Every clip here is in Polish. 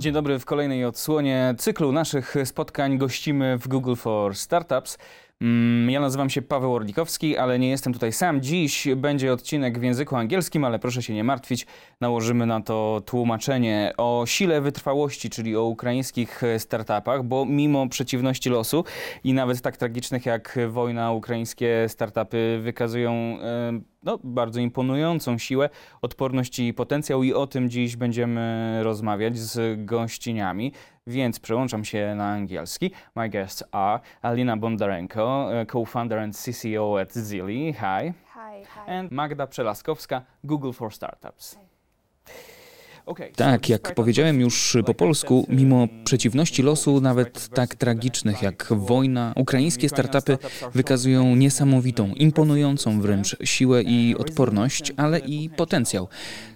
Dzień dobry w kolejnej odsłonie cyklu naszych spotkań gościmy w Google for Startups. Mm, ja nazywam się Paweł Orlikowski, ale nie jestem tutaj sam. Dziś będzie odcinek w języku angielskim, ale proszę się nie martwić, nałożymy na to tłumaczenie o sile wytrwałości, czyli o ukraińskich startupach, bo mimo przeciwności losu i nawet tak tragicznych jak wojna, ukraińskie startupy wykazują e, no, bardzo imponującą siłę, odporność i potencjał i o tym dziś będziemy rozmawiać z gościniami, więc przełączam się na angielski. My guests are Alina Bondarenko, co-founder and CCO at Zilli. Hi. Hi, hi. And Magda Przelaskowska, Google for Startups. Tak, jak powiedziałem już po polsku, mimo przeciwności losu, nawet tak tragicznych jak wojna, ukraińskie startupy wykazują niesamowitą, imponującą wręcz siłę i odporność, ale i potencjał.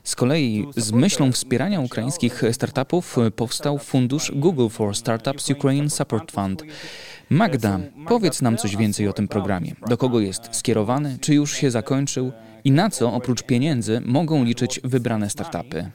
Z kolei z myślą wspierania ukraińskich startupów powstał fundusz Google for Startups Ukraine Support Fund. Magda, powiedz nam coś więcej o tym programie. Do kogo jest skierowany? Czy już się zakończył? I na co oprócz pieniędzy mogą liczyć wybrane startupy?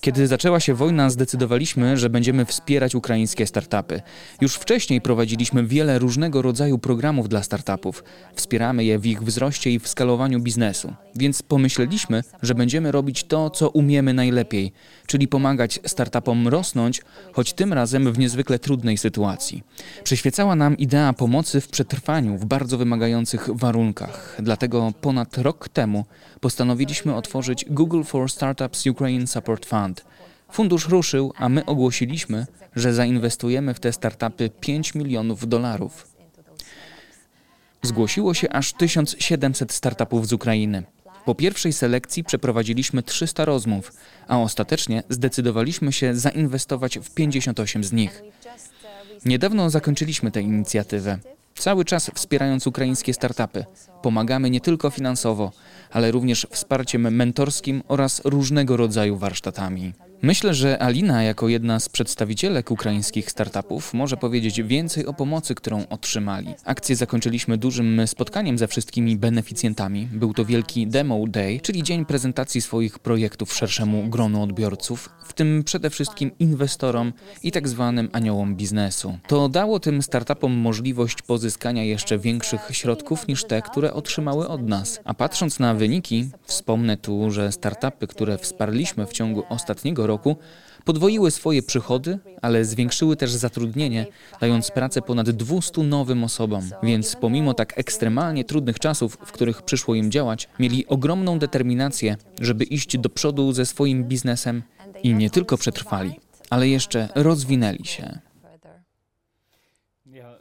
Kiedy zaczęła się wojna, zdecydowaliśmy, że będziemy wspierać ukraińskie startupy. Już wcześniej prowadziliśmy wiele różnego rodzaju programów dla startupów. Wspieramy je w ich wzroście i w skalowaniu biznesu. Więc pomyśleliśmy, że będziemy robić to, co umiemy najlepiej, czyli pomagać startupom rosnąć, choć tym razem w niezwykle trudnej sytuacji. Przyświecała nam idea pomocy w przetrwaniu w bardzo wymagających warunkach. Dlatego ponad rok temu postanowiliśmy otworzyć Google for Startups Ukraine Support Fund. Fundusz ruszył, a my ogłosiliśmy, że zainwestujemy w te startupy 5 milionów dolarów. Zgłosiło się aż 1700 startupów z Ukrainy. Po pierwszej selekcji przeprowadziliśmy 300 rozmów, a ostatecznie zdecydowaliśmy się zainwestować w 58 z nich. Niedawno zakończyliśmy tę inicjatywę. Cały czas wspierając ukraińskie startupy. Pomagamy nie tylko finansowo, ale również wsparciem mentorskim oraz różnego rodzaju warsztatami. Myślę, że Alina, jako jedna z przedstawicielek ukraińskich startupów, może powiedzieć więcej o pomocy, którą otrzymali. Akcję zakończyliśmy dużym spotkaniem ze wszystkimi beneficjentami. Był to wielki Demo Day, czyli dzień prezentacji swoich projektów szerszemu gronu odbiorców, w tym przede wszystkim inwestorom i tak zwanym aniołom biznesu. To dało tym startupom możliwość pozyskania jeszcze większych środków niż te, które otrzymały od nas. A patrząc na wyniki, wspomnę tu, że startupy, które wsparliśmy w ciągu ostatniego roku, podwoiły swoje przychody, ale zwiększyły też zatrudnienie, dając pracę ponad 200 nowym osobom. Więc pomimo tak ekstremalnie trudnych czasów, w których przyszło im działać, mieli ogromną determinację, żeby iść do przodu ze swoim biznesem i nie tylko przetrwali, ale jeszcze rozwinęli się.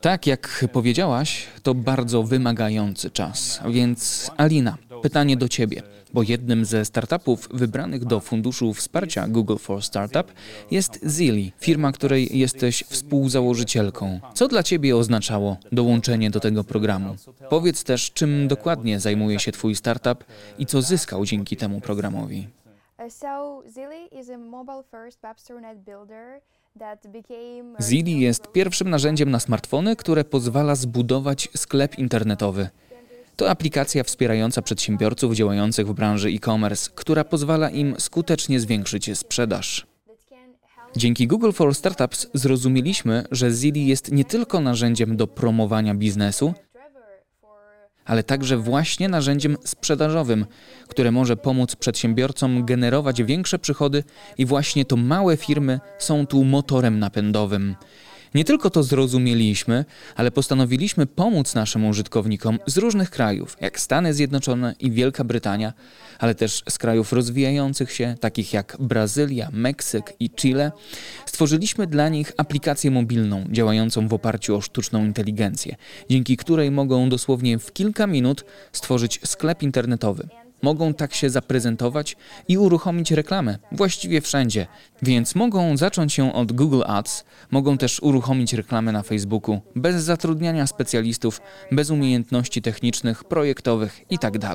Tak jak powiedziałaś, to bardzo wymagający czas. Więc Alina, pytanie do Ciebie, bo jednym ze startupów wybranych do Funduszu Wsparcia Google for Startup jest Zilli, firma, której jesteś współzałożycielką. Co dla Ciebie oznaczało dołączenie do tego programu? Powiedz też, czym dokładnie zajmuje się Twój startup i co zyskał dzięki temu programowi. Uh, Zilli uh, Zili jest pierwszym narzędziem na smartfony, które pozwala zbudować sklep internetowy. To aplikacja wspierająca przedsiębiorców działających w branży e-commerce, która pozwala im skutecznie zwiększyć sprzedaż. Dzięki Google for Startups zrozumieliśmy, że Zili jest nie tylko narzędziem do promowania biznesu, ale także właśnie narzędziem sprzedażowym, które może pomóc przedsiębiorcom generować większe przychody i właśnie to małe firmy są tu motorem napędowym. Nie tylko to zrozumieliśmy, ale postanowiliśmy pomóc naszym użytkownikom z różnych krajów, jak Stany Zjednoczone i Wielka Brytania, ale też z krajów rozwijających się, takich jak Brazylia, Meksyk i Chile. Stworzyliśmy dla nich aplikację mobilną działającą w oparciu o sztuczną inteligencję, dzięki której mogą dosłownie w kilka minut stworzyć sklep internetowy. Mogą tak się zaprezentować i uruchomić reklamę właściwie wszędzie, więc mogą zacząć się od Google Ads, mogą też uruchomić reklamę na Facebooku bez zatrudniania specjalistów, bez umiejętności technicznych, projektowych itd.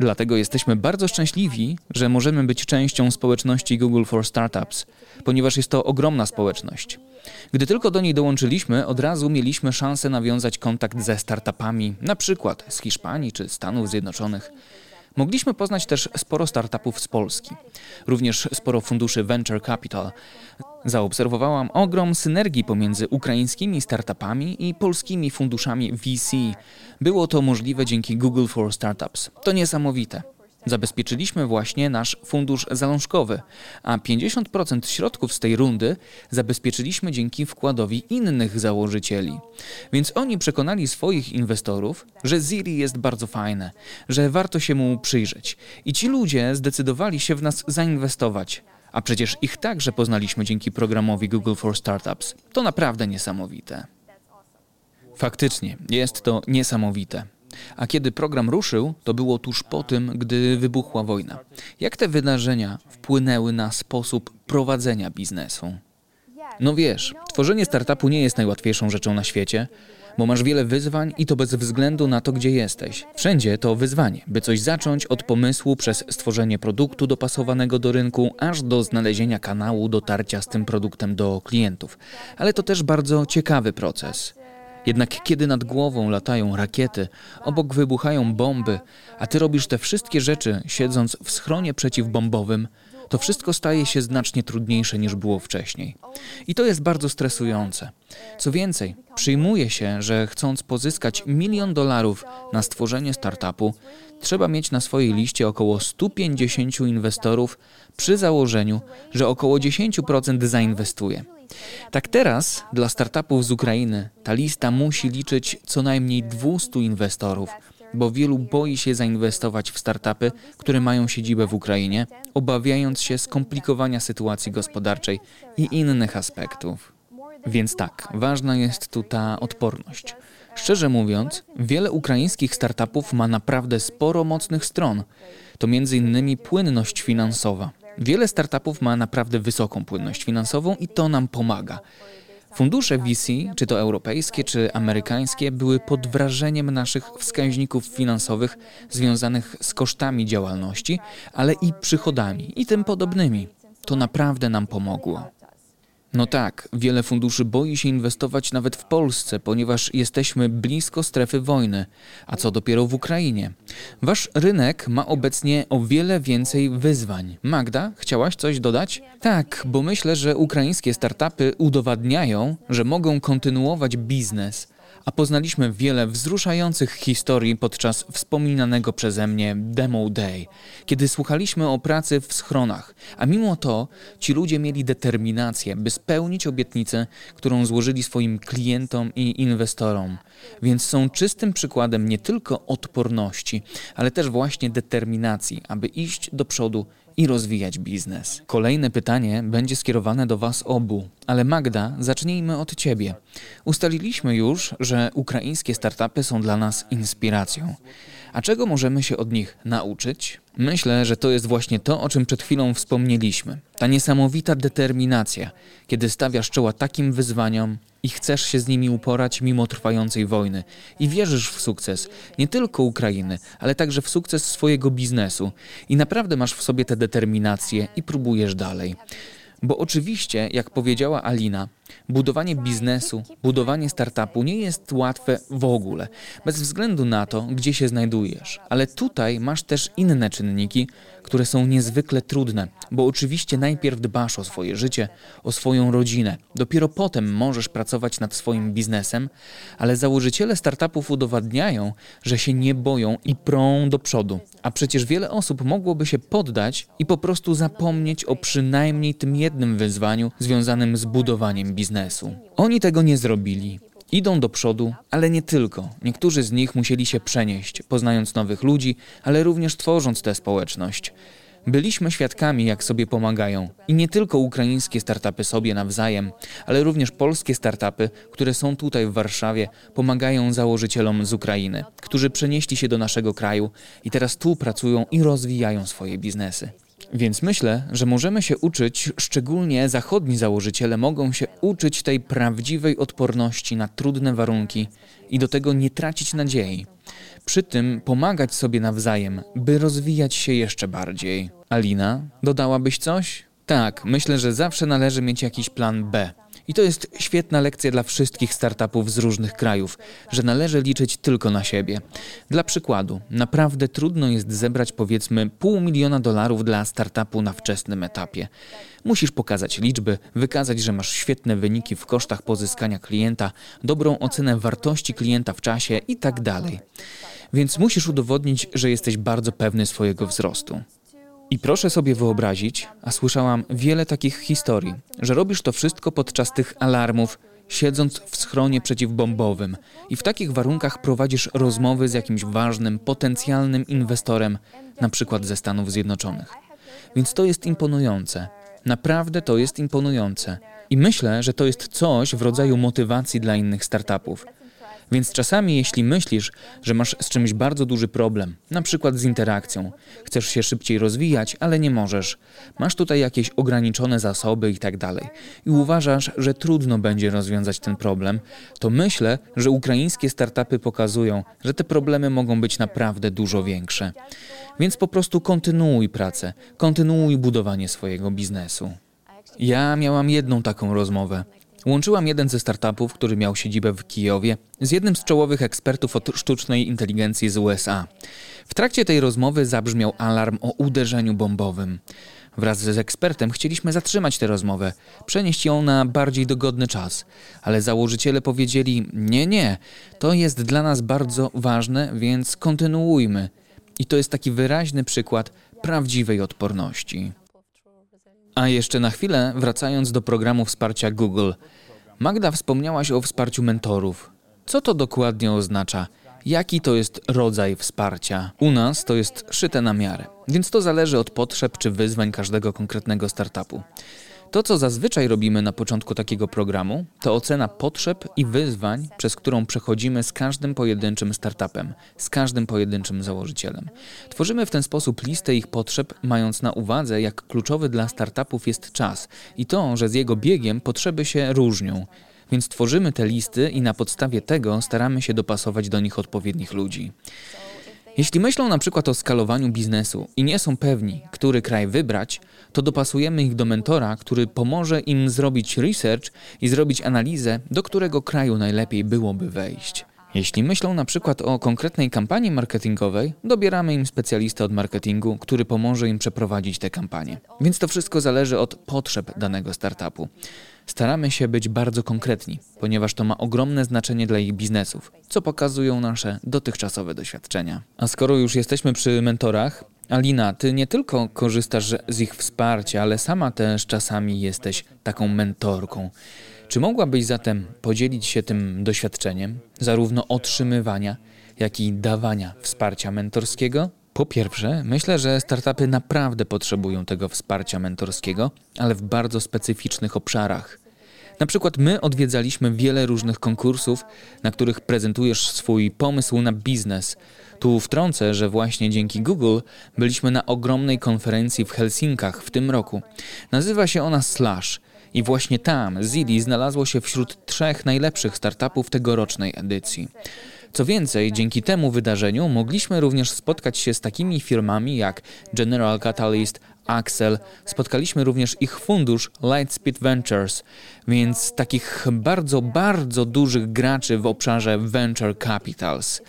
Dlatego jesteśmy bardzo szczęśliwi, że możemy być częścią społeczności Google for Startups, ponieważ jest to ogromna społeczność. Gdy tylko do niej dołączyliśmy, od razu mieliśmy szansę nawiązać kontakt ze startupami, na przykład z Hiszpanii czy Stanów Zjednoczonych. Mogliśmy poznać też sporo startupów z Polski, również sporo funduszy venture capital. Zaobserwowałam ogrom synergii pomiędzy ukraińskimi startupami i polskimi funduszami VC. Było to możliwe dzięki Google for Startups. To niesamowite. Zabezpieczyliśmy właśnie nasz fundusz zalążkowy, a 50% środków z tej rundy zabezpieczyliśmy dzięki wkładowi innych założycieli. Więc oni przekonali swoich inwestorów, że Ziri jest bardzo fajne, że warto się mu przyjrzeć. I ci ludzie zdecydowali się w nas zainwestować. A przecież ich także poznaliśmy dzięki programowi Google for Startups. To naprawdę niesamowite. Faktycznie, jest to niesamowite. A kiedy program ruszył, to było tuż po tym, gdy wybuchła wojna. Jak te wydarzenia wpłynęły na sposób prowadzenia biznesu? No wiesz, tworzenie startupu nie jest najłatwiejszą rzeczą na świecie, bo masz wiele wyzwań i to bez względu na to, gdzie jesteś. Wszędzie to wyzwanie, by coś zacząć od pomysłu przez stworzenie produktu dopasowanego do rynku, aż do znalezienia kanału dotarcia z tym produktem do klientów. Ale to też bardzo ciekawy proces. Jednak kiedy nad głową latają rakiety, obok wybuchają bomby, a ty robisz te wszystkie rzeczy siedząc w schronie przeciwbombowym, to wszystko staje się znacznie trudniejsze niż było wcześniej. I to jest bardzo stresujące. Co więcej, przyjmuje się, że chcąc pozyskać milion dolarów na stworzenie startupu, trzeba mieć na swojej liście około 150 inwestorów przy założeniu, że około 10% zainwestuje. Tak teraz dla startupów z Ukrainy ta lista musi liczyć co najmniej 200 inwestorów, bo wielu boi się zainwestować w startupy, które mają siedzibę w Ukrainie, obawiając się skomplikowania sytuacji gospodarczej i innych aspektów. Więc tak, ważna jest tu ta odporność. Szczerze mówiąc, wiele ukraińskich startupów ma naprawdę sporo mocnych stron. To m.in. płynność finansowa. Wiele startupów ma naprawdę wysoką płynność finansową i to nam pomaga. Fundusze VC, czy to europejskie, czy amerykańskie, były pod wrażeniem naszych wskaźników finansowych związanych z kosztami działalności, ale i przychodami i tym podobnymi. To naprawdę nam pomogło. No tak, wiele funduszy boi się inwestować nawet w Polsce, ponieważ jesteśmy blisko strefy wojny, a co dopiero w Ukrainie. Wasz rynek ma obecnie o wiele więcej wyzwań. Magda, chciałaś coś dodać? Tak, bo myślę, że ukraińskie startupy udowadniają, że mogą kontynuować biznes a poznaliśmy wiele wzruszających historii podczas wspominanego przeze mnie Demo Day, kiedy słuchaliśmy o pracy w schronach, a mimo to ci ludzie mieli determinację, by spełnić obietnicę, którą złożyli swoim klientom i inwestorom. Więc są czystym przykładem nie tylko odporności, ale też właśnie determinacji, aby iść do przodu i rozwijać biznes. Kolejne pytanie będzie skierowane do Was obu, ale Magda, zacznijmy od Ciebie. Ustaliliśmy już, że ukraińskie startupy są dla nas inspiracją. A czego możemy się od nich nauczyć? Myślę, że to jest właśnie to, o czym przed chwilą wspomnieliśmy. Ta niesamowita determinacja, kiedy stawiasz czoła takim wyzwaniom i chcesz się z nimi uporać mimo trwającej wojny. I wierzysz w sukces nie tylko Ukrainy, ale także w sukces swojego biznesu. I naprawdę masz w sobie tę determinację i próbujesz dalej. Bo oczywiście, jak powiedziała Alina, budowanie biznesu, budowanie startupu nie jest łatwe w ogóle, bez względu na to, gdzie się znajdujesz. Ale tutaj masz też inne czynniki, które są niezwykle trudne, bo oczywiście najpierw dbasz o swoje życie, o swoją rodzinę. Dopiero potem możesz pracować nad swoim biznesem, ale założyciele startupów udowadniają, że się nie boją i prą do przodu. A przecież wiele osób mogłoby się poddać i po prostu zapomnieć o przynajmniej tym jednym wyzwaniu związanym z budowaniem biznesu. Oni tego nie zrobili. Idą do przodu, ale nie tylko. Niektórzy z nich musieli się przenieść, poznając nowych ludzi, ale również tworząc tę społeczność. Byliśmy świadkami, jak sobie pomagają. I nie tylko ukraińskie startupy sobie nawzajem, ale również polskie startupy, które są tutaj w Warszawie, pomagają założycielom z Ukrainy, którzy przenieśli się do naszego kraju i teraz tu pracują i rozwijają swoje biznesy. Więc myślę, że możemy się uczyć, szczególnie zachodni założyciele mogą się uczyć tej prawdziwej odporności na trudne warunki i do tego nie tracić nadziei. Przy tym pomagać sobie nawzajem, by rozwijać się jeszcze bardziej. Alina, dodałabyś coś? Tak, myślę, że zawsze należy mieć jakiś plan B. I to jest świetna lekcja dla wszystkich startupów z różnych krajów, że należy liczyć tylko na siebie. Dla przykładu, naprawdę trudno jest zebrać powiedzmy pół miliona dolarów dla startupu na wczesnym etapie. Musisz pokazać liczby, wykazać, że masz świetne wyniki w kosztach pozyskania klienta, dobrą ocenę wartości klienta w czasie i tak. Więc musisz udowodnić, że jesteś bardzo pewny swojego wzrostu. I proszę sobie wyobrazić, a słyszałam wiele takich historii, że robisz to wszystko podczas tych alarmów, siedząc w schronie przeciwbombowym i w takich warunkach prowadzisz rozmowy z jakimś ważnym, potencjalnym inwestorem, na przykład ze Stanów Zjednoczonych. Więc to jest imponujące. Naprawdę to jest imponujące. I myślę, że to jest coś w rodzaju motywacji dla innych startupów. Więc czasami, jeśli myślisz, że masz z czymś bardzo duży problem, na przykład z interakcją, chcesz się szybciej rozwijać, ale nie możesz, masz tutaj jakieś ograniczone zasoby i tak i uważasz, że trudno będzie rozwiązać ten problem, to myślę, że ukraińskie startupy pokazują, że te problemy mogą być naprawdę dużo większe. Więc po prostu kontynuuj pracę, kontynuuj budowanie swojego biznesu. Ja miałam jedną taką rozmowę. Łączyłam jeden ze startupów, który miał siedzibę w Kijowie, z jednym z czołowych ekspertów od sztucznej inteligencji z USA. W trakcie tej rozmowy zabrzmiał alarm o uderzeniu bombowym. Wraz z ekspertem chcieliśmy zatrzymać tę rozmowę, przenieść ją na bardziej dogodny czas, ale założyciele powiedzieli: Nie, nie, to jest dla nas bardzo ważne, więc kontynuujmy. I to jest taki wyraźny przykład prawdziwej odporności. A jeszcze na chwilę, wracając do programu wsparcia Google. Magda wspomniałaś o wsparciu mentorów. Co to dokładnie oznacza? Jaki to jest rodzaj wsparcia? U nas to jest szyte na miarę, więc to zależy od potrzeb czy wyzwań każdego konkretnego startupu. To, co zazwyczaj robimy na początku takiego programu, to ocena potrzeb i wyzwań, przez którą przechodzimy z każdym pojedynczym startupem, z każdym pojedynczym założycielem. Tworzymy w ten sposób listę ich potrzeb, mając na uwadze, jak kluczowy dla startupów jest czas i to, że z jego biegiem potrzeby się różnią. Więc tworzymy te listy i na podstawie tego staramy się dopasować do nich odpowiednich ludzi. Jeśli myślą na przykład o skalowaniu biznesu i nie są pewni, który kraj wybrać, to dopasujemy ich do mentora, który pomoże im zrobić research i zrobić analizę, do którego kraju najlepiej byłoby wejść. Jeśli myślą na przykład o konkretnej kampanii marketingowej, dobieramy im specjalistę od marketingu, który pomoże im przeprowadzić tę kampanię. Więc to wszystko zależy od potrzeb danego startupu. Staramy się być bardzo konkretni, ponieważ to ma ogromne znaczenie dla ich biznesów, co pokazują nasze dotychczasowe doświadczenia. A skoro już jesteśmy przy mentorach, Alina, ty nie tylko korzystasz z ich wsparcia, ale sama też czasami jesteś taką mentorką. Czy mogłabyś zatem podzielić się tym doświadczeniem, zarówno otrzymywania, jak i dawania wsparcia mentorskiego? Po pierwsze, myślę, że startupy naprawdę potrzebują tego wsparcia mentorskiego, ale w bardzo specyficznych obszarach. Na przykład my odwiedzaliśmy wiele różnych konkursów, na których prezentujesz swój pomysł na biznes. Tu wtrącę, że właśnie dzięki Google byliśmy na ogromnej konferencji w Helsinkach w tym roku. Nazywa się ona Slash. I właśnie tam Zili znalazło się wśród trzech najlepszych startupów tegorocznej edycji. Co więcej, dzięki temu wydarzeniu mogliśmy również spotkać się z takimi firmami jak General Catalyst, Axel. Spotkaliśmy również ich fundusz Lightspeed Ventures, więc takich bardzo, bardzo dużych graczy w obszarze venture capitals.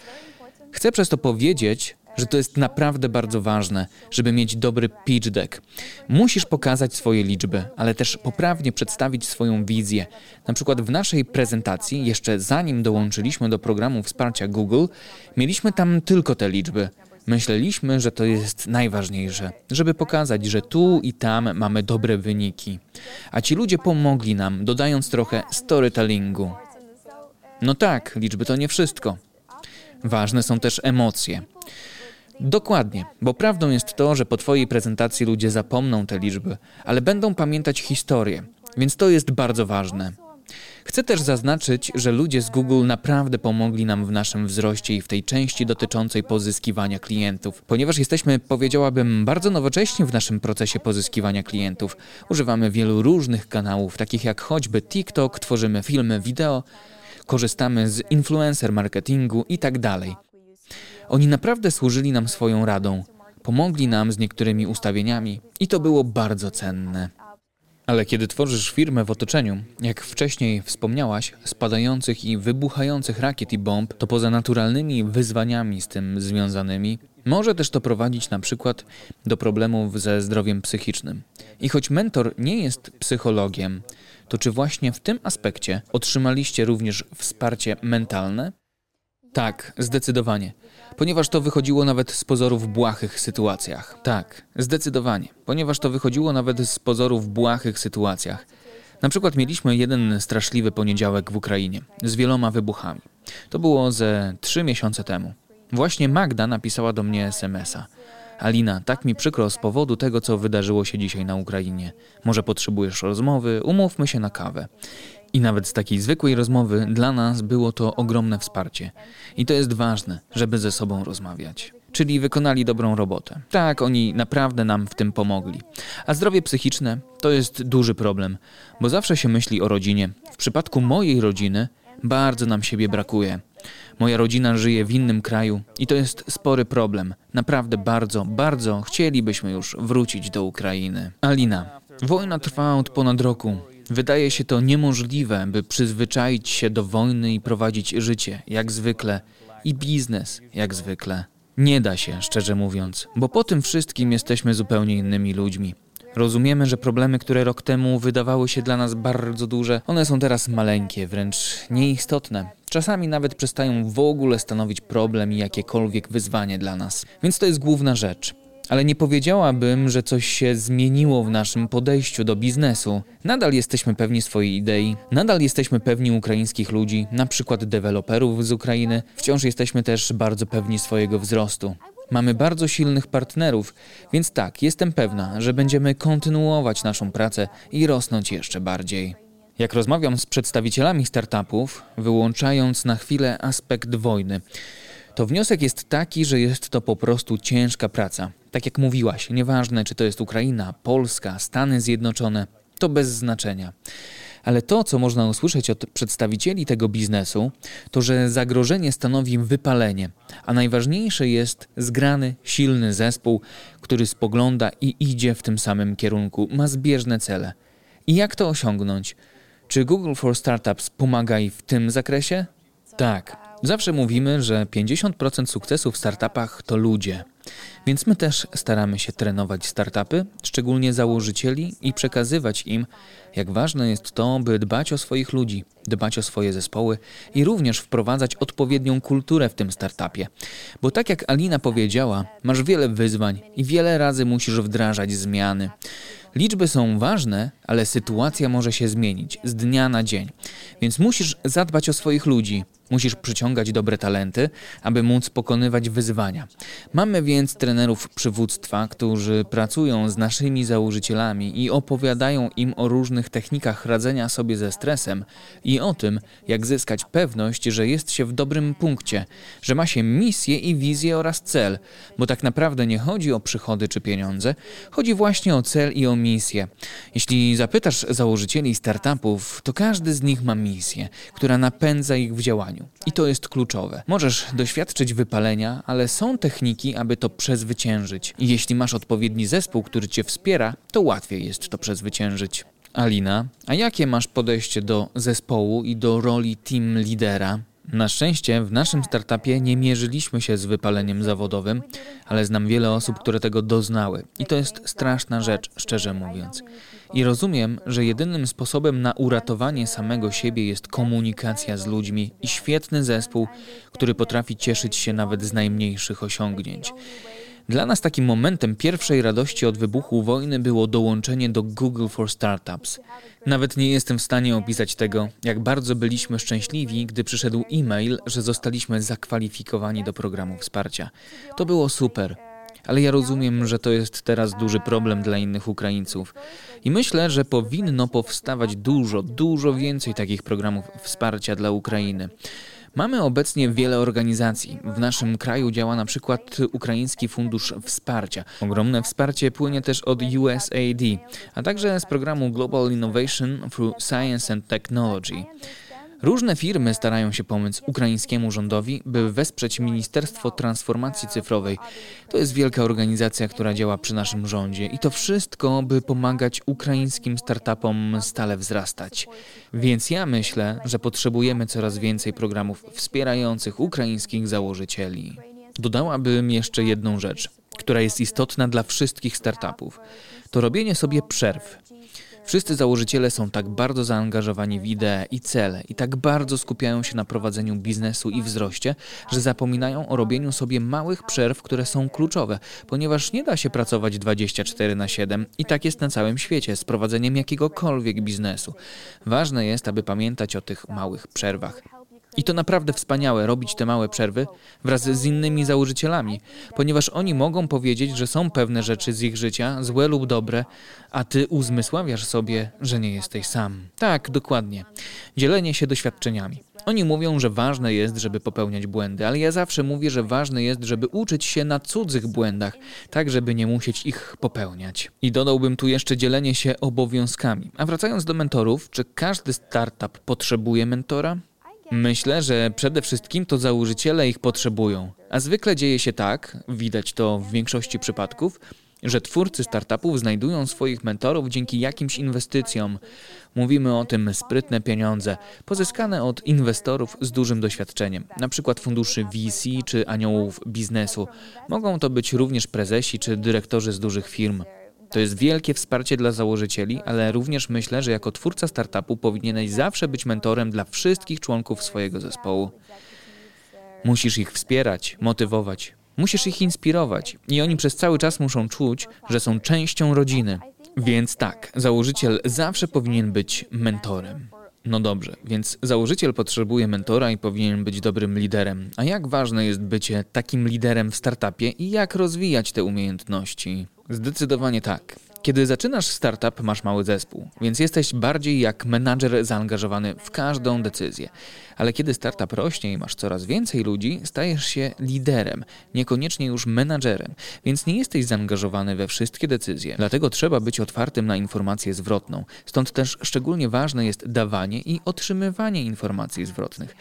Chcę przez to powiedzieć, że to jest naprawdę bardzo ważne, żeby mieć dobry pitch deck. Musisz pokazać swoje liczby, ale też poprawnie przedstawić swoją wizję. Na przykład w naszej prezentacji, jeszcze zanim dołączyliśmy do programu wsparcia Google, mieliśmy tam tylko te liczby. Myśleliśmy, że to jest najważniejsze, żeby pokazać, że tu i tam mamy dobre wyniki. A ci ludzie pomogli nam, dodając trochę storytellingu. No tak, liczby to nie wszystko. Ważne są też emocje. Dokładnie, bo prawdą jest to, że po Twojej prezentacji ludzie zapomną te liczby, ale będą pamiętać historię, więc to jest bardzo ważne. Chcę też zaznaczyć, że ludzie z Google naprawdę pomogli nam w naszym wzroście i w tej części dotyczącej pozyskiwania klientów, ponieważ jesteśmy, powiedziałabym, bardzo nowocześni w naszym procesie pozyskiwania klientów. Używamy wielu różnych kanałów, takich jak choćby TikTok, tworzymy filmy, wideo, korzystamy z influencer marketingu i tak. Oni naprawdę służyli nam swoją radą, pomogli nam z niektórymi ustawieniami i to było bardzo cenne. Ale kiedy tworzysz firmę w otoczeniu, jak wcześniej wspomniałaś, spadających i wybuchających rakiet i bomb, to poza naturalnymi wyzwaniami z tym związanymi, może też to prowadzić na przykład do problemów ze zdrowiem psychicznym. I choć mentor nie jest psychologiem, to czy właśnie w tym aspekcie otrzymaliście również wsparcie mentalne? Tak, zdecydowanie. Ponieważ to wychodziło nawet z pozorów błahych sytuacjach. Tak, zdecydowanie. Ponieważ to wychodziło nawet z pozorów błahych sytuacjach. Na przykład mieliśmy jeden straszliwy poniedziałek w Ukrainie z wieloma wybuchami. To było ze trzy miesiące temu. Właśnie Magda napisała do mnie SMS-a. Alina, tak mi przykro z powodu tego, co wydarzyło się dzisiaj na Ukrainie. Może potrzebujesz rozmowy, umówmy się na kawę. I nawet z takiej zwykłej rozmowy dla nas było to ogromne wsparcie. I to jest ważne, żeby ze sobą rozmawiać. Czyli wykonali dobrą robotę. Tak, oni naprawdę nam w tym pomogli. A zdrowie psychiczne to jest duży problem, bo zawsze się myśli o rodzinie. W przypadku mojej rodziny bardzo nam siebie brakuje. Moja rodzina żyje w innym kraju i to jest spory problem. Naprawdę bardzo, bardzo chcielibyśmy już wrócić do Ukrainy. Alina, wojna trwa od ponad roku. Wydaje się to niemożliwe, by przyzwyczaić się do wojny i prowadzić życie jak zwykle i biznes jak zwykle. Nie da się, szczerze mówiąc, bo po tym wszystkim jesteśmy zupełnie innymi ludźmi. Rozumiemy, że problemy, które rok temu wydawały się dla nas bardzo duże, one są teraz maleńkie, wręcz nieistotne. Czasami nawet przestają w ogóle stanowić problem i jakiekolwiek wyzwanie dla nas. Więc to jest główna rzecz. Ale nie powiedziałabym, że coś się zmieniło w naszym podejściu do biznesu. Nadal jesteśmy pewni swojej idei, nadal jesteśmy pewni ukraińskich ludzi, na przykład deweloperów z Ukrainy. Wciąż jesteśmy też bardzo pewni swojego wzrostu. Mamy bardzo silnych partnerów, więc tak, jestem pewna, że będziemy kontynuować naszą pracę i rosnąć jeszcze bardziej. Jak rozmawiam z przedstawicielami startupów, wyłączając na chwilę aspekt wojny, to wniosek jest taki, że jest to po prostu ciężka praca. Tak jak mówiłaś, nieważne czy to jest Ukraina, Polska, Stany Zjednoczone, to bez znaczenia. Ale to, co można usłyszeć od przedstawicieli tego biznesu, to że zagrożenie stanowi wypalenie, a najważniejsze jest zgrany, silny zespół, który spogląda i idzie w tym samym kierunku, ma zbieżne cele. I jak to osiągnąć? Czy Google for Startups pomaga i w tym zakresie? Tak. Zawsze mówimy, że 50% sukcesu w startupach to ludzie. Więc my też staramy się trenować startupy, szczególnie założycieli, i przekazywać im, jak ważne jest to, by dbać o swoich ludzi, dbać o swoje zespoły i również wprowadzać odpowiednią kulturę w tym startupie. Bo tak jak Alina powiedziała, masz wiele wyzwań i wiele razy musisz wdrażać zmiany. Liczby są ważne, ale sytuacja może się zmienić z dnia na dzień. Więc musisz zadbać o swoich ludzi, Musisz przyciągać dobre talenty, aby móc pokonywać wyzwania. Mamy więc trenerów przywództwa, którzy pracują z naszymi założycielami i opowiadają im o różnych technikach radzenia sobie ze stresem i o tym, jak zyskać pewność, że jest się w dobrym punkcie, że ma się misję i wizję oraz cel, bo tak naprawdę nie chodzi o przychody czy pieniądze, chodzi właśnie o cel i o misję. Jeśli zapytasz założycieli startupów, to każdy z nich ma misję, która napędza ich w działaniu. I to jest kluczowe. Możesz doświadczyć wypalenia, ale są techniki, aby to przezwyciężyć. I jeśli masz odpowiedni zespół, który cię wspiera, to łatwiej jest to przezwyciężyć. Alina, a jakie masz podejście do zespołu i do roli team lidera? Na szczęście w naszym startupie nie mierzyliśmy się z wypaleniem zawodowym, ale znam wiele osób, które tego doznały. I to jest straszna rzecz, szczerze mówiąc. I rozumiem, że jedynym sposobem na uratowanie samego siebie jest komunikacja z ludźmi i świetny zespół, który potrafi cieszyć się nawet z najmniejszych osiągnięć. Dla nas takim momentem pierwszej radości od wybuchu wojny było dołączenie do Google for Startups. Nawet nie jestem w stanie opisać tego, jak bardzo byliśmy szczęśliwi, gdy przyszedł e-mail, że zostaliśmy zakwalifikowani do programu wsparcia. To było super. Ale ja rozumiem, że to jest teraz duży problem dla innych Ukraińców. I myślę, że powinno powstawać dużo, dużo więcej takich programów wsparcia dla Ukrainy. Mamy obecnie wiele organizacji. W naszym kraju działa na przykład Ukraiński Fundusz Wsparcia. Ogromne wsparcie płynie też od USAID, a także z programu Global Innovation through Science and Technology. Różne firmy starają się pomóc ukraińskiemu rządowi, by wesprzeć Ministerstwo Transformacji Cyfrowej. To jest wielka organizacja, która działa przy naszym rządzie i to wszystko, by pomagać ukraińskim startupom stale wzrastać. Więc ja myślę, że potrzebujemy coraz więcej programów wspierających ukraińskich założycieli. Dodałabym jeszcze jedną rzecz, która jest istotna dla wszystkich startupów. To robienie sobie przerw. Wszyscy założyciele są tak bardzo zaangażowani w ideę i cele i tak bardzo skupiają się na prowadzeniu biznesu i wzroście, że zapominają o robieniu sobie małych przerw, które są kluczowe, ponieważ nie da się pracować 24 na 7 i tak jest na całym świecie z prowadzeniem jakiegokolwiek biznesu. Ważne jest, aby pamiętać o tych małych przerwach. I to naprawdę wspaniałe robić te małe przerwy wraz z innymi założycielami, ponieważ oni mogą powiedzieć, że są pewne rzeczy z ich życia, złe lub dobre, a ty uzmysławiasz sobie, że nie jesteś sam. Tak, dokładnie. Dzielenie się doświadczeniami. Oni mówią, że ważne jest, żeby popełniać błędy, ale ja zawsze mówię, że ważne jest, żeby uczyć się na cudzych błędach, tak żeby nie musieć ich popełniać. I dodałbym tu jeszcze dzielenie się obowiązkami. A wracając do mentorów, czy każdy startup potrzebuje mentora? Myślę, że przede wszystkim to założyciele ich potrzebują. A zwykle dzieje się tak, widać to w większości przypadków, że twórcy startupów znajdują swoich mentorów dzięki jakimś inwestycjom. Mówimy o tym sprytne pieniądze, pozyskane od inwestorów z dużym doświadczeniem, np. funduszy VC czy aniołów biznesu. Mogą to być również prezesi czy dyrektorzy z dużych firm. To jest wielkie wsparcie dla założycieli, ale również myślę, że jako twórca startupu powinieneś zawsze być mentorem dla wszystkich członków swojego zespołu. Musisz ich wspierać, motywować, musisz ich inspirować i oni przez cały czas muszą czuć, że są częścią rodziny. Więc tak, założyciel zawsze powinien być mentorem. No dobrze, więc założyciel potrzebuje mentora i powinien być dobrym liderem. A jak ważne jest bycie takim liderem w startupie i jak rozwijać te umiejętności? Zdecydowanie tak. Kiedy zaczynasz startup, masz mały zespół, więc jesteś bardziej jak menadżer zaangażowany w każdą decyzję. Ale kiedy startup rośnie i masz coraz więcej ludzi, stajesz się liderem, niekoniecznie już menadżerem, więc nie jesteś zaangażowany we wszystkie decyzje. Dlatego trzeba być otwartym na informację zwrotną. Stąd też szczególnie ważne jest dawanie i otrzymywanie informacji zwrotnych.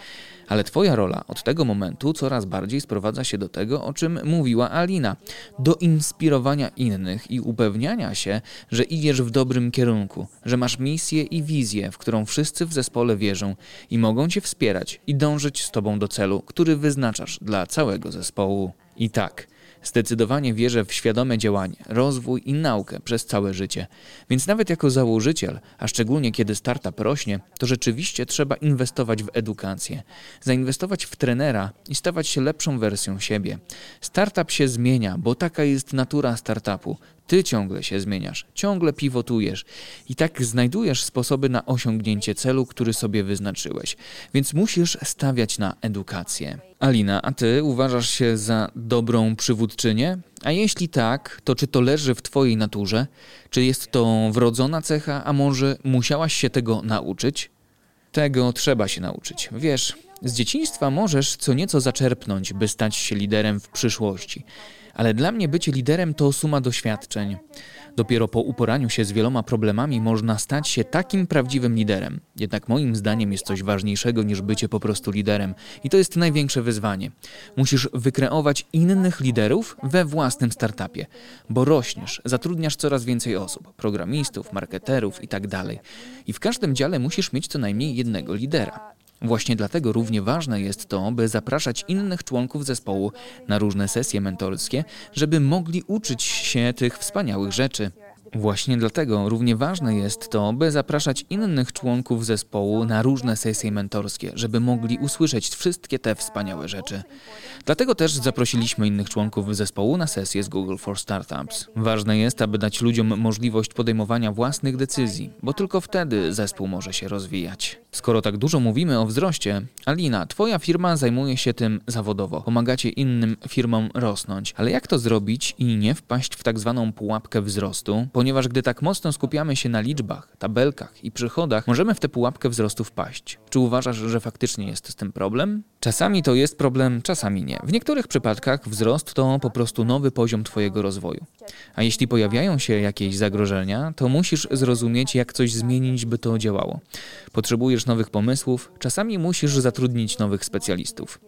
Ale Twoja rola od tego momentu coraz bardziej sprowadza się do tego, o czym mówiła Alina do inspirowania innych i upewniania się, że idziesz w dobrym kierunku, że masz misję i wizję, w którą wszyscy w zespole wierzą i mogą Cię wspierać i dążyć z Tobą do celu, który wyznaczasz dla całego zespołu. I tak. Zdecydowanie wierzę w świadome działanie, rozwój i naukę przez całe życie. Więc nawet jako założyciel, a szczególnie kiedy startup rośnie, to rzeczywiście trzeba inwestować w edukację. Zainwestować w trenera i stawać się lepszą wersją siebie. Startup się zmienia, bo taka jest natura startupu. Ty ciągle się zmieniasz, ciągle pivotujesz i tak znajdujesz sposoby na osiągnięcie celu, który sobie wyznaczyłeś. Więc musisz stawiać na edukację. Alina, a ty uważasz się za dobrą przywódczynię? A jeśli tak, to czy to leży w twojej naturze? Czy jest to wrodzona cecha, a może musiałaś się tego nauczyć? Tego trzeba się nauczyć. Wiesz, z dzieciństwa możesz co nieco zaczerpnąć, by stać się liderem w przyszłości ale dla mnie bycie liderem to suma doświadczeń. Dopiero po uporaniu się z wieloma problemami można stać się takim prawdziwym liderem. Jednak moim zdaniem jest coś ważniejszego niż bycie po prostu liderem i to jest największe wyzwanie. Musisz wykreować innych liderów we własnym startupie, bo rośniesz, zatrudniasz coraz więcej osób, programistów, marketerów itd. Tak I w każdym dziale musisz mieć co najmniej jednego lidera. Właśnie dlatego równie ważne jest to, by zapraszać innych członków zespołu na różne sesje mentorskie, żeby mogli uczyć się tych wspaniałych rzeczy. Właśnie dlatego równie ważne jest to, by zapraszać innych członków zespołu na różne sesje mentorskie, żeby mogli usłyszeć wszystkie te wspaniałe rzeczy. Dlatego też zaprosiliśmy innych członków zespołu na sesję z Google for Startups. Ważne jest, aby dać ludziom możliwość podejmowania własnych decyzji, bo tylko wtedy zespół może się rozwijać. Skoro tak dużo mówimy o wzroście, Alina, twoja firma zajmuje się tym zawodowo. Pomagacie innym firmom rosnąć. Ale jak to zrobić i nie wpaść w tak zwaną pułapkę wzrostu? Ponieważ gdy tak mocno skupiamy się na liczbach, tabelkach i przychodach, możemy w tę pułapkę wzrostu wpaść. Czy uważasz, że faktycznie jest z tym problem? Czasami to jest problem, czasami nie. W niektórych przypadkach wzrost to po prostu nowy poziom Twojego rozwoju. A jeśli pojawiają się jakieś zagrożenia, to musisz zrozumieć, jak coś zmienić, by to działało. Potrzebujesz nowych pomysłów, czasami musisz zatrudnić nowych specjalistów.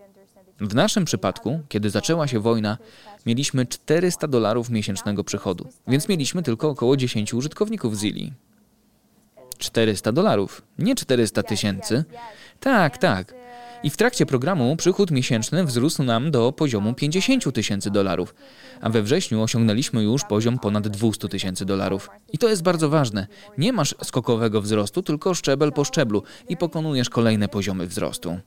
W naszym przypadku, kiedy zaczęła się wojna, mieliśmy 400 dolarów miesięcznego przychodu, więc mieliśmy tylko około 10 użytkowników Zilli. 400 dolarów, nie 400 tysięcy. Tak, tak. I w trakcie programu przychód miesięczny wzrósł nam do poziomu 50 tysięcy dolarów, a we wrześniu osiągnęliśmy już poziom ponad 200 tysięcy dolarów. I to jest bardzo ważne. Nie masz skokowego wzrostu, tylko szczebel po szczeblu i pokonujesz kolejne poziomy wzrostu.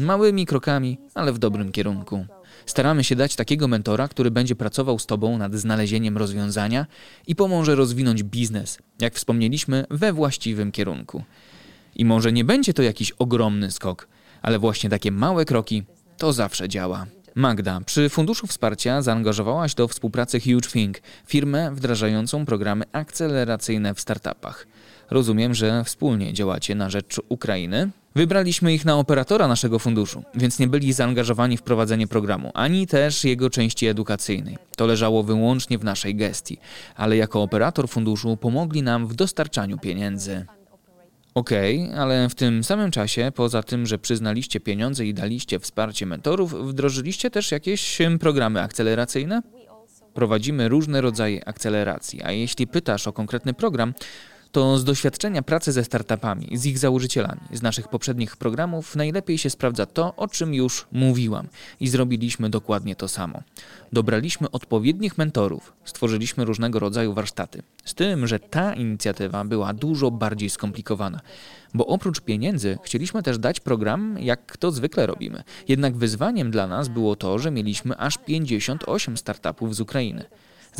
Małymi krokami, ale w dobrym kierunku. Staramy się dać takiego mentora, który będzie pracował z Tobą nad znalezieniem rozwiązania i pomoże rozwinąć biznes, jak wspomnieliśmy, we właściwym kierunku. I może nie będzie to jakiś ogromny skok, ale właśnie takie małe kroki to zawsze działa. Magda, przy Funduszu Wsparcia zaangażowałaś do współpracy Huge firmę wdrażającą programy akceleracyjne w startupach. Rozumiem, że wspólnie działacie na rzecz Ukrainy. Wybraliśmy ich na operatora naszego funduszu, więc nie byli zaangażowani w prowadzenie programu, ani też jego części edukacyjnej. To leżało wyłącznie w naszej gestii, ale jako operator funduszu pomogli nam w dostarczaniu pieniędzy. Okej, okay, ale w tym samym czasie, poza tym, że przyznaliście pieniądze i daliście wsparcie mentorów, wdrożyliście też jakieś programy akceleracyjne? Prowadzimy różne rodzaje akceleracji, a jeśli pytasz o konkretny program, to z doświadczenia pracy ze startupami, z ich założycielami, z naszych poprzednich programów najlepiej się sprawdza to, o czym już mówiłam i zrobiliśmy dokładnie to samo. Dobraliśmy odpowiednich mentorów, stworzyliśmy różnego rodzaju warsztaty. Z tym, że ta inicjatywa była dużo bardziej skomplikowana, bo oprócz pieniędzy chcieliśmy też dać program, jak to zwykle robimy. Jednak wyzwaniem dla nas było to, że mieliśmy aż 58 startupów z Ukrainy.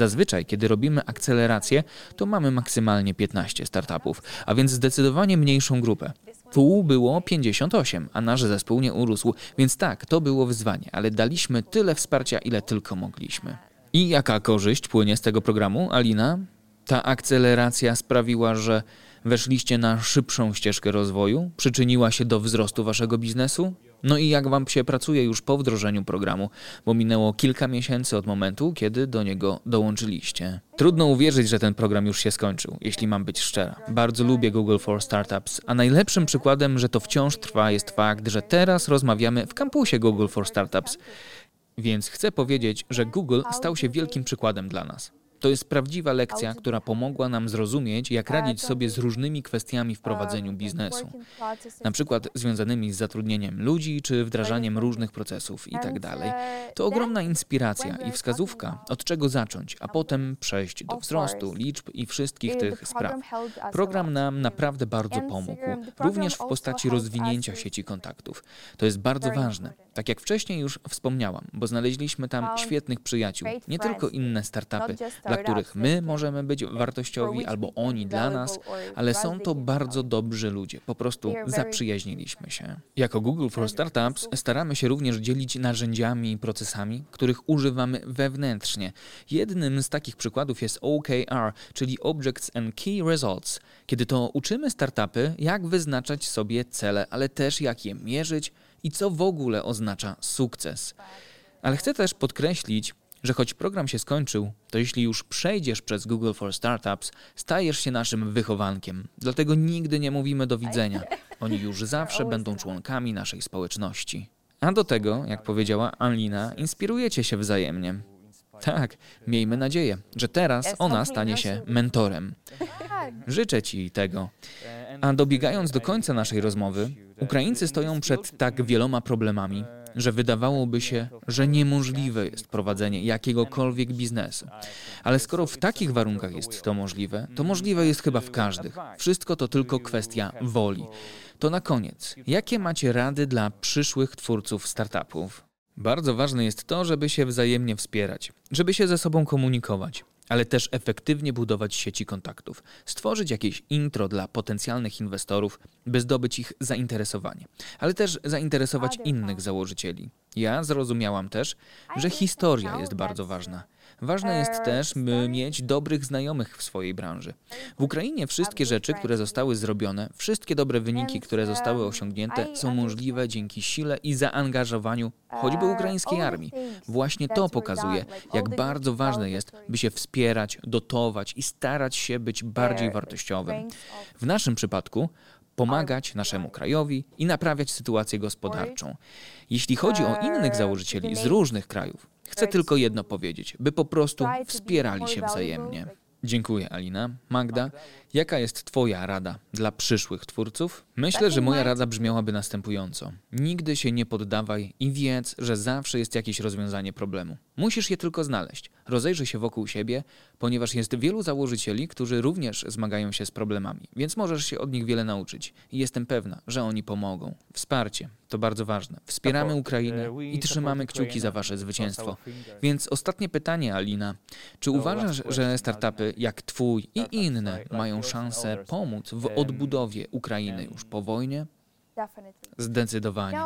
Zazwyczaj, kiedy robimy akcelerację, to mamy maksymalnie 15 startupów, a więc zdecydowanie mniejszą grupę. Tu było 58, a nasz zespół nie urósł, więc tak, to było wyzwanie, ale daliśmy tyle wsparcia, ile tylko mogliśmy. I jaka korzyść płynie z tego programu, Alina? Ta akceleracja sprawiła, że weszliście na szybszą ścieżkę rozwoju, przyczyniła się do wzrostu waszego biznesu? No i jak Wam się pracuje już po wdrożeniu programu, bo minęło kilka miesięcy od momentu, kiedy do niego dołączyliście. Trudno uwierzyć, że ten program już się skończył, jeśli mam być szczera. Bardzo lubię Google for Startups, a najlepszym przykładem, że to wciąż trwa, jest fakt, że teraz rozmawiamy w kampusie Google for Startups. Więc chcę powiedzieć, że Google stał się wielkim przykładem dla nas. To jest prawdziwa lekcja, która pomogła nam zrozumieć, jak radzić sobie z różnymi kwestiami w prowadzeniu biznesu, na przykład związanymi z zatrudnieniem ludzi czy wdrażaniem różnych procesów itd. Tak to ogromna inspiracja i wskazówka, od czego zacząć, a potem przejść do wzrostu liczb i wszystkich tych spraw. Program nam naprawdę bardzo pomógł, również w postaci rozwinięcia sieci kontaktów. To jest bardzo ważne. Tak jak wcześniej już wspomniałam, bo znaleźliśmy tam świetnych przyjaciół, nie tylko inne startupy, dla których my możemy być wartościowi albo oni dla nas, ale są to bardzo dobrzy ludzie. Po prostu zaprzyjaźniliśmy się. Jako Google for Startups staramy się również dzielić narzędziami i procesami, których używamy wewnętrznie. Jednym z takich przykładów jest OKR, czyli Objects and Key Results, kiedy to uczymy startupy, jak wyznaczać sobie cele, ale też jak je mierzyć i co w ogóle oznacza sukces. Ale chcę też podkreślić, że choć program się skończył, to jeśli już przejdziesz przez Google for Startups, stajesz się naszym wychowankiem. Dlatego nigdy nie mówimy do widzenia. Oni już zawsze będą członkami naszej społeczności. A do tego, jak powiedziała Alina, inspirujecie się wzajemnie. Tak, miejmy nadzieję, że teraz ona stanie się mentorem. Życzę Ci tego. A dobiegając do końca naszej rozmowy, Ukraińcy stoją przed tak wieloma problemami, że wydawałoby się, że niemożliwe jest prowadzenie jakiegokolwiek biznesu. Ale skoro w takich warunkach jest to możliwe, to możliwe jest chyba w każdych. Wszystko to tylko kwestia woli. To na koniec, jakie macie rady dla przyszłych twórców startupów? Bardzo ważne jest to, żeby się wzajemnie wspierać, żeby się ze sobą komunikować, ale też efektywnie budować sieci kontaktów, stworzyć jakieś intro dla potencjalnych inwestorów, by zdobyć ich zainteresowanie, ale też zainteresować innych założycieli. Ja zrozumiałam też, że historia jest bardzo ważna. Ważne jest Are też, by mieć dobrych znajomych w swojej branży. W Ukrainie wszystkie rzeczy, które zostały zrobione, wszystkie dobre wyniki, które zostały osiągnięte, są możliwe dzięki sile i zaangażowaniu choćby ukraińskiej armii. Właśnie to pokazuje, jak bardzo ważne jest, by się wspierać, dotować i starać się być bardziej wartościowym. W naszym przypadku pomagać naszemu krajowi i naprawiać sytuację gospodarczą. Jeśli chodzi o innych założycieli z różnych krajów, chcę tylko jedno powiedzieć, by po prostu wspierali się wzajemnie. Dziękuję Alina. Magda, jaka jest Twoja rada dla przyszłych twórców? Myślę, że moja rada brzmiałaby następująco. Nigdy się nie poddawaj i wiedz, że zawsze jest jakieś rozwiązanie problemu. Musisz je tylko znaleźć. Rozejrzyj się wokół siebie, ponieważ jest wielu założycieli, którzy również zmagają się z problemami, więc możesz się od nich wiele nauczyć. I jestem pewna, że oni pomogą. Wsparcie to bardzo ważne. Wspieramy Ukrainę i trzymamy kciuki za Wasze zwycięstwo. Więc ostatnie pytanie, Alina. Czy uważasz, że startupy jak Twój i inne mają szansę pomóc w odbudowie Ukrainy już po wojnie? Zdecydowanie.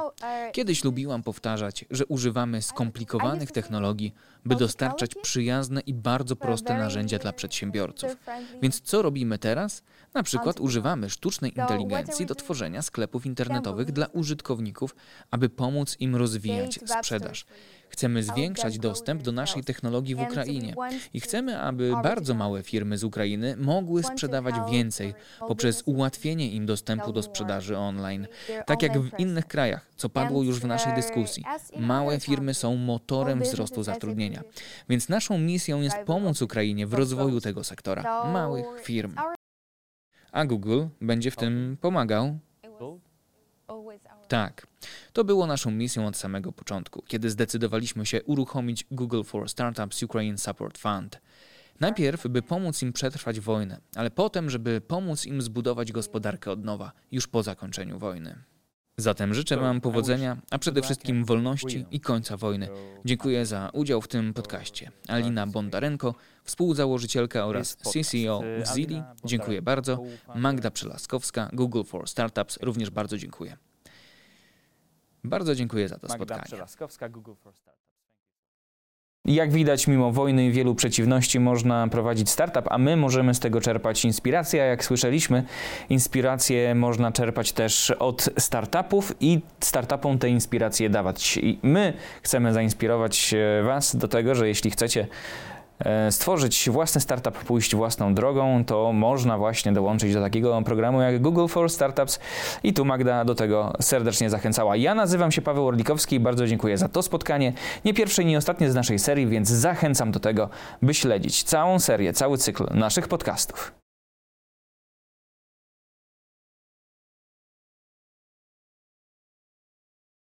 Kiedyś lubiłam powtarzać, że używamy skomplikowanych technologii, by dostarczać przyjazne i bardzo proste narzędzia dla przedsiębiorców. Więc co robimy teraz? Na przykład używamy sztucznej inteligencji do tworzenia sklepów internetowych dla użytkowników, aby pomóc im rozwijać sprzedaż. Chcemy zwiększać dostęp do naszej technologii w Ukrainie i chcemy, aby bardzo małe firmy z Ukrainy mogły sprzedawać więcej poprzez ułatwienie im dostępu do sprzedaży online. Tak jak w innych krajach, co padło już w naszej dyskusji. Małe firmy są motorem wzrostu zatrudnienia. Więc naszą misją jest pomóc Ukrainie w rozwoju tego sektora małych firm. A Google będzie w tym pomagał? Tak. To było naszą misją od samego początku, kiedy zdecydowaliśmy się uruchomić Google for Startups Ukraine Support Fund. Najpierw, by pomóc im przetrwać wojnę, ale potem, żeby pomóc im zbudować gospodarkę od nowa, już po zakończeniu wojny. Zatem życzę Wam powodzenia, a przede wszystkim wolności i końca wojny. Dziękuję za udział w tym podcaście. Alina Bondarenko, współzałożycielka oraz CCO w Zili, dziękuję bardzo. Magda Przelaskowska, Google for Startups, również bardzo dziękuję. Bardzo dziękuję za to spotkanie. Przelaskowska, Google for Startups. Jak widać, mimo wojny i wielu przeciwności można prowadzić startup, a my możemy z tego czerpać inspirację. A jak słyszeliśmy, inspiracje można czerpać też od startupów i startupom te inspiracje dawać. I my chcemy zainspirować e, Was do tego, że jeśli chcecie stworzyć własny startup, pójść własną drogą, to można właśnie dołączyć do takiego programu jak Google for Startups i tu Magda do tego serdecznie zachęcała. Ja nazywam się Paweł Orlikowski i bardzo dziękuję za to spotkanie. Nie pierwsze i nie ostatnie z naszej serii, więc zachęcam do tego, by śledzić całą serię, cały cykl naszych podcastów.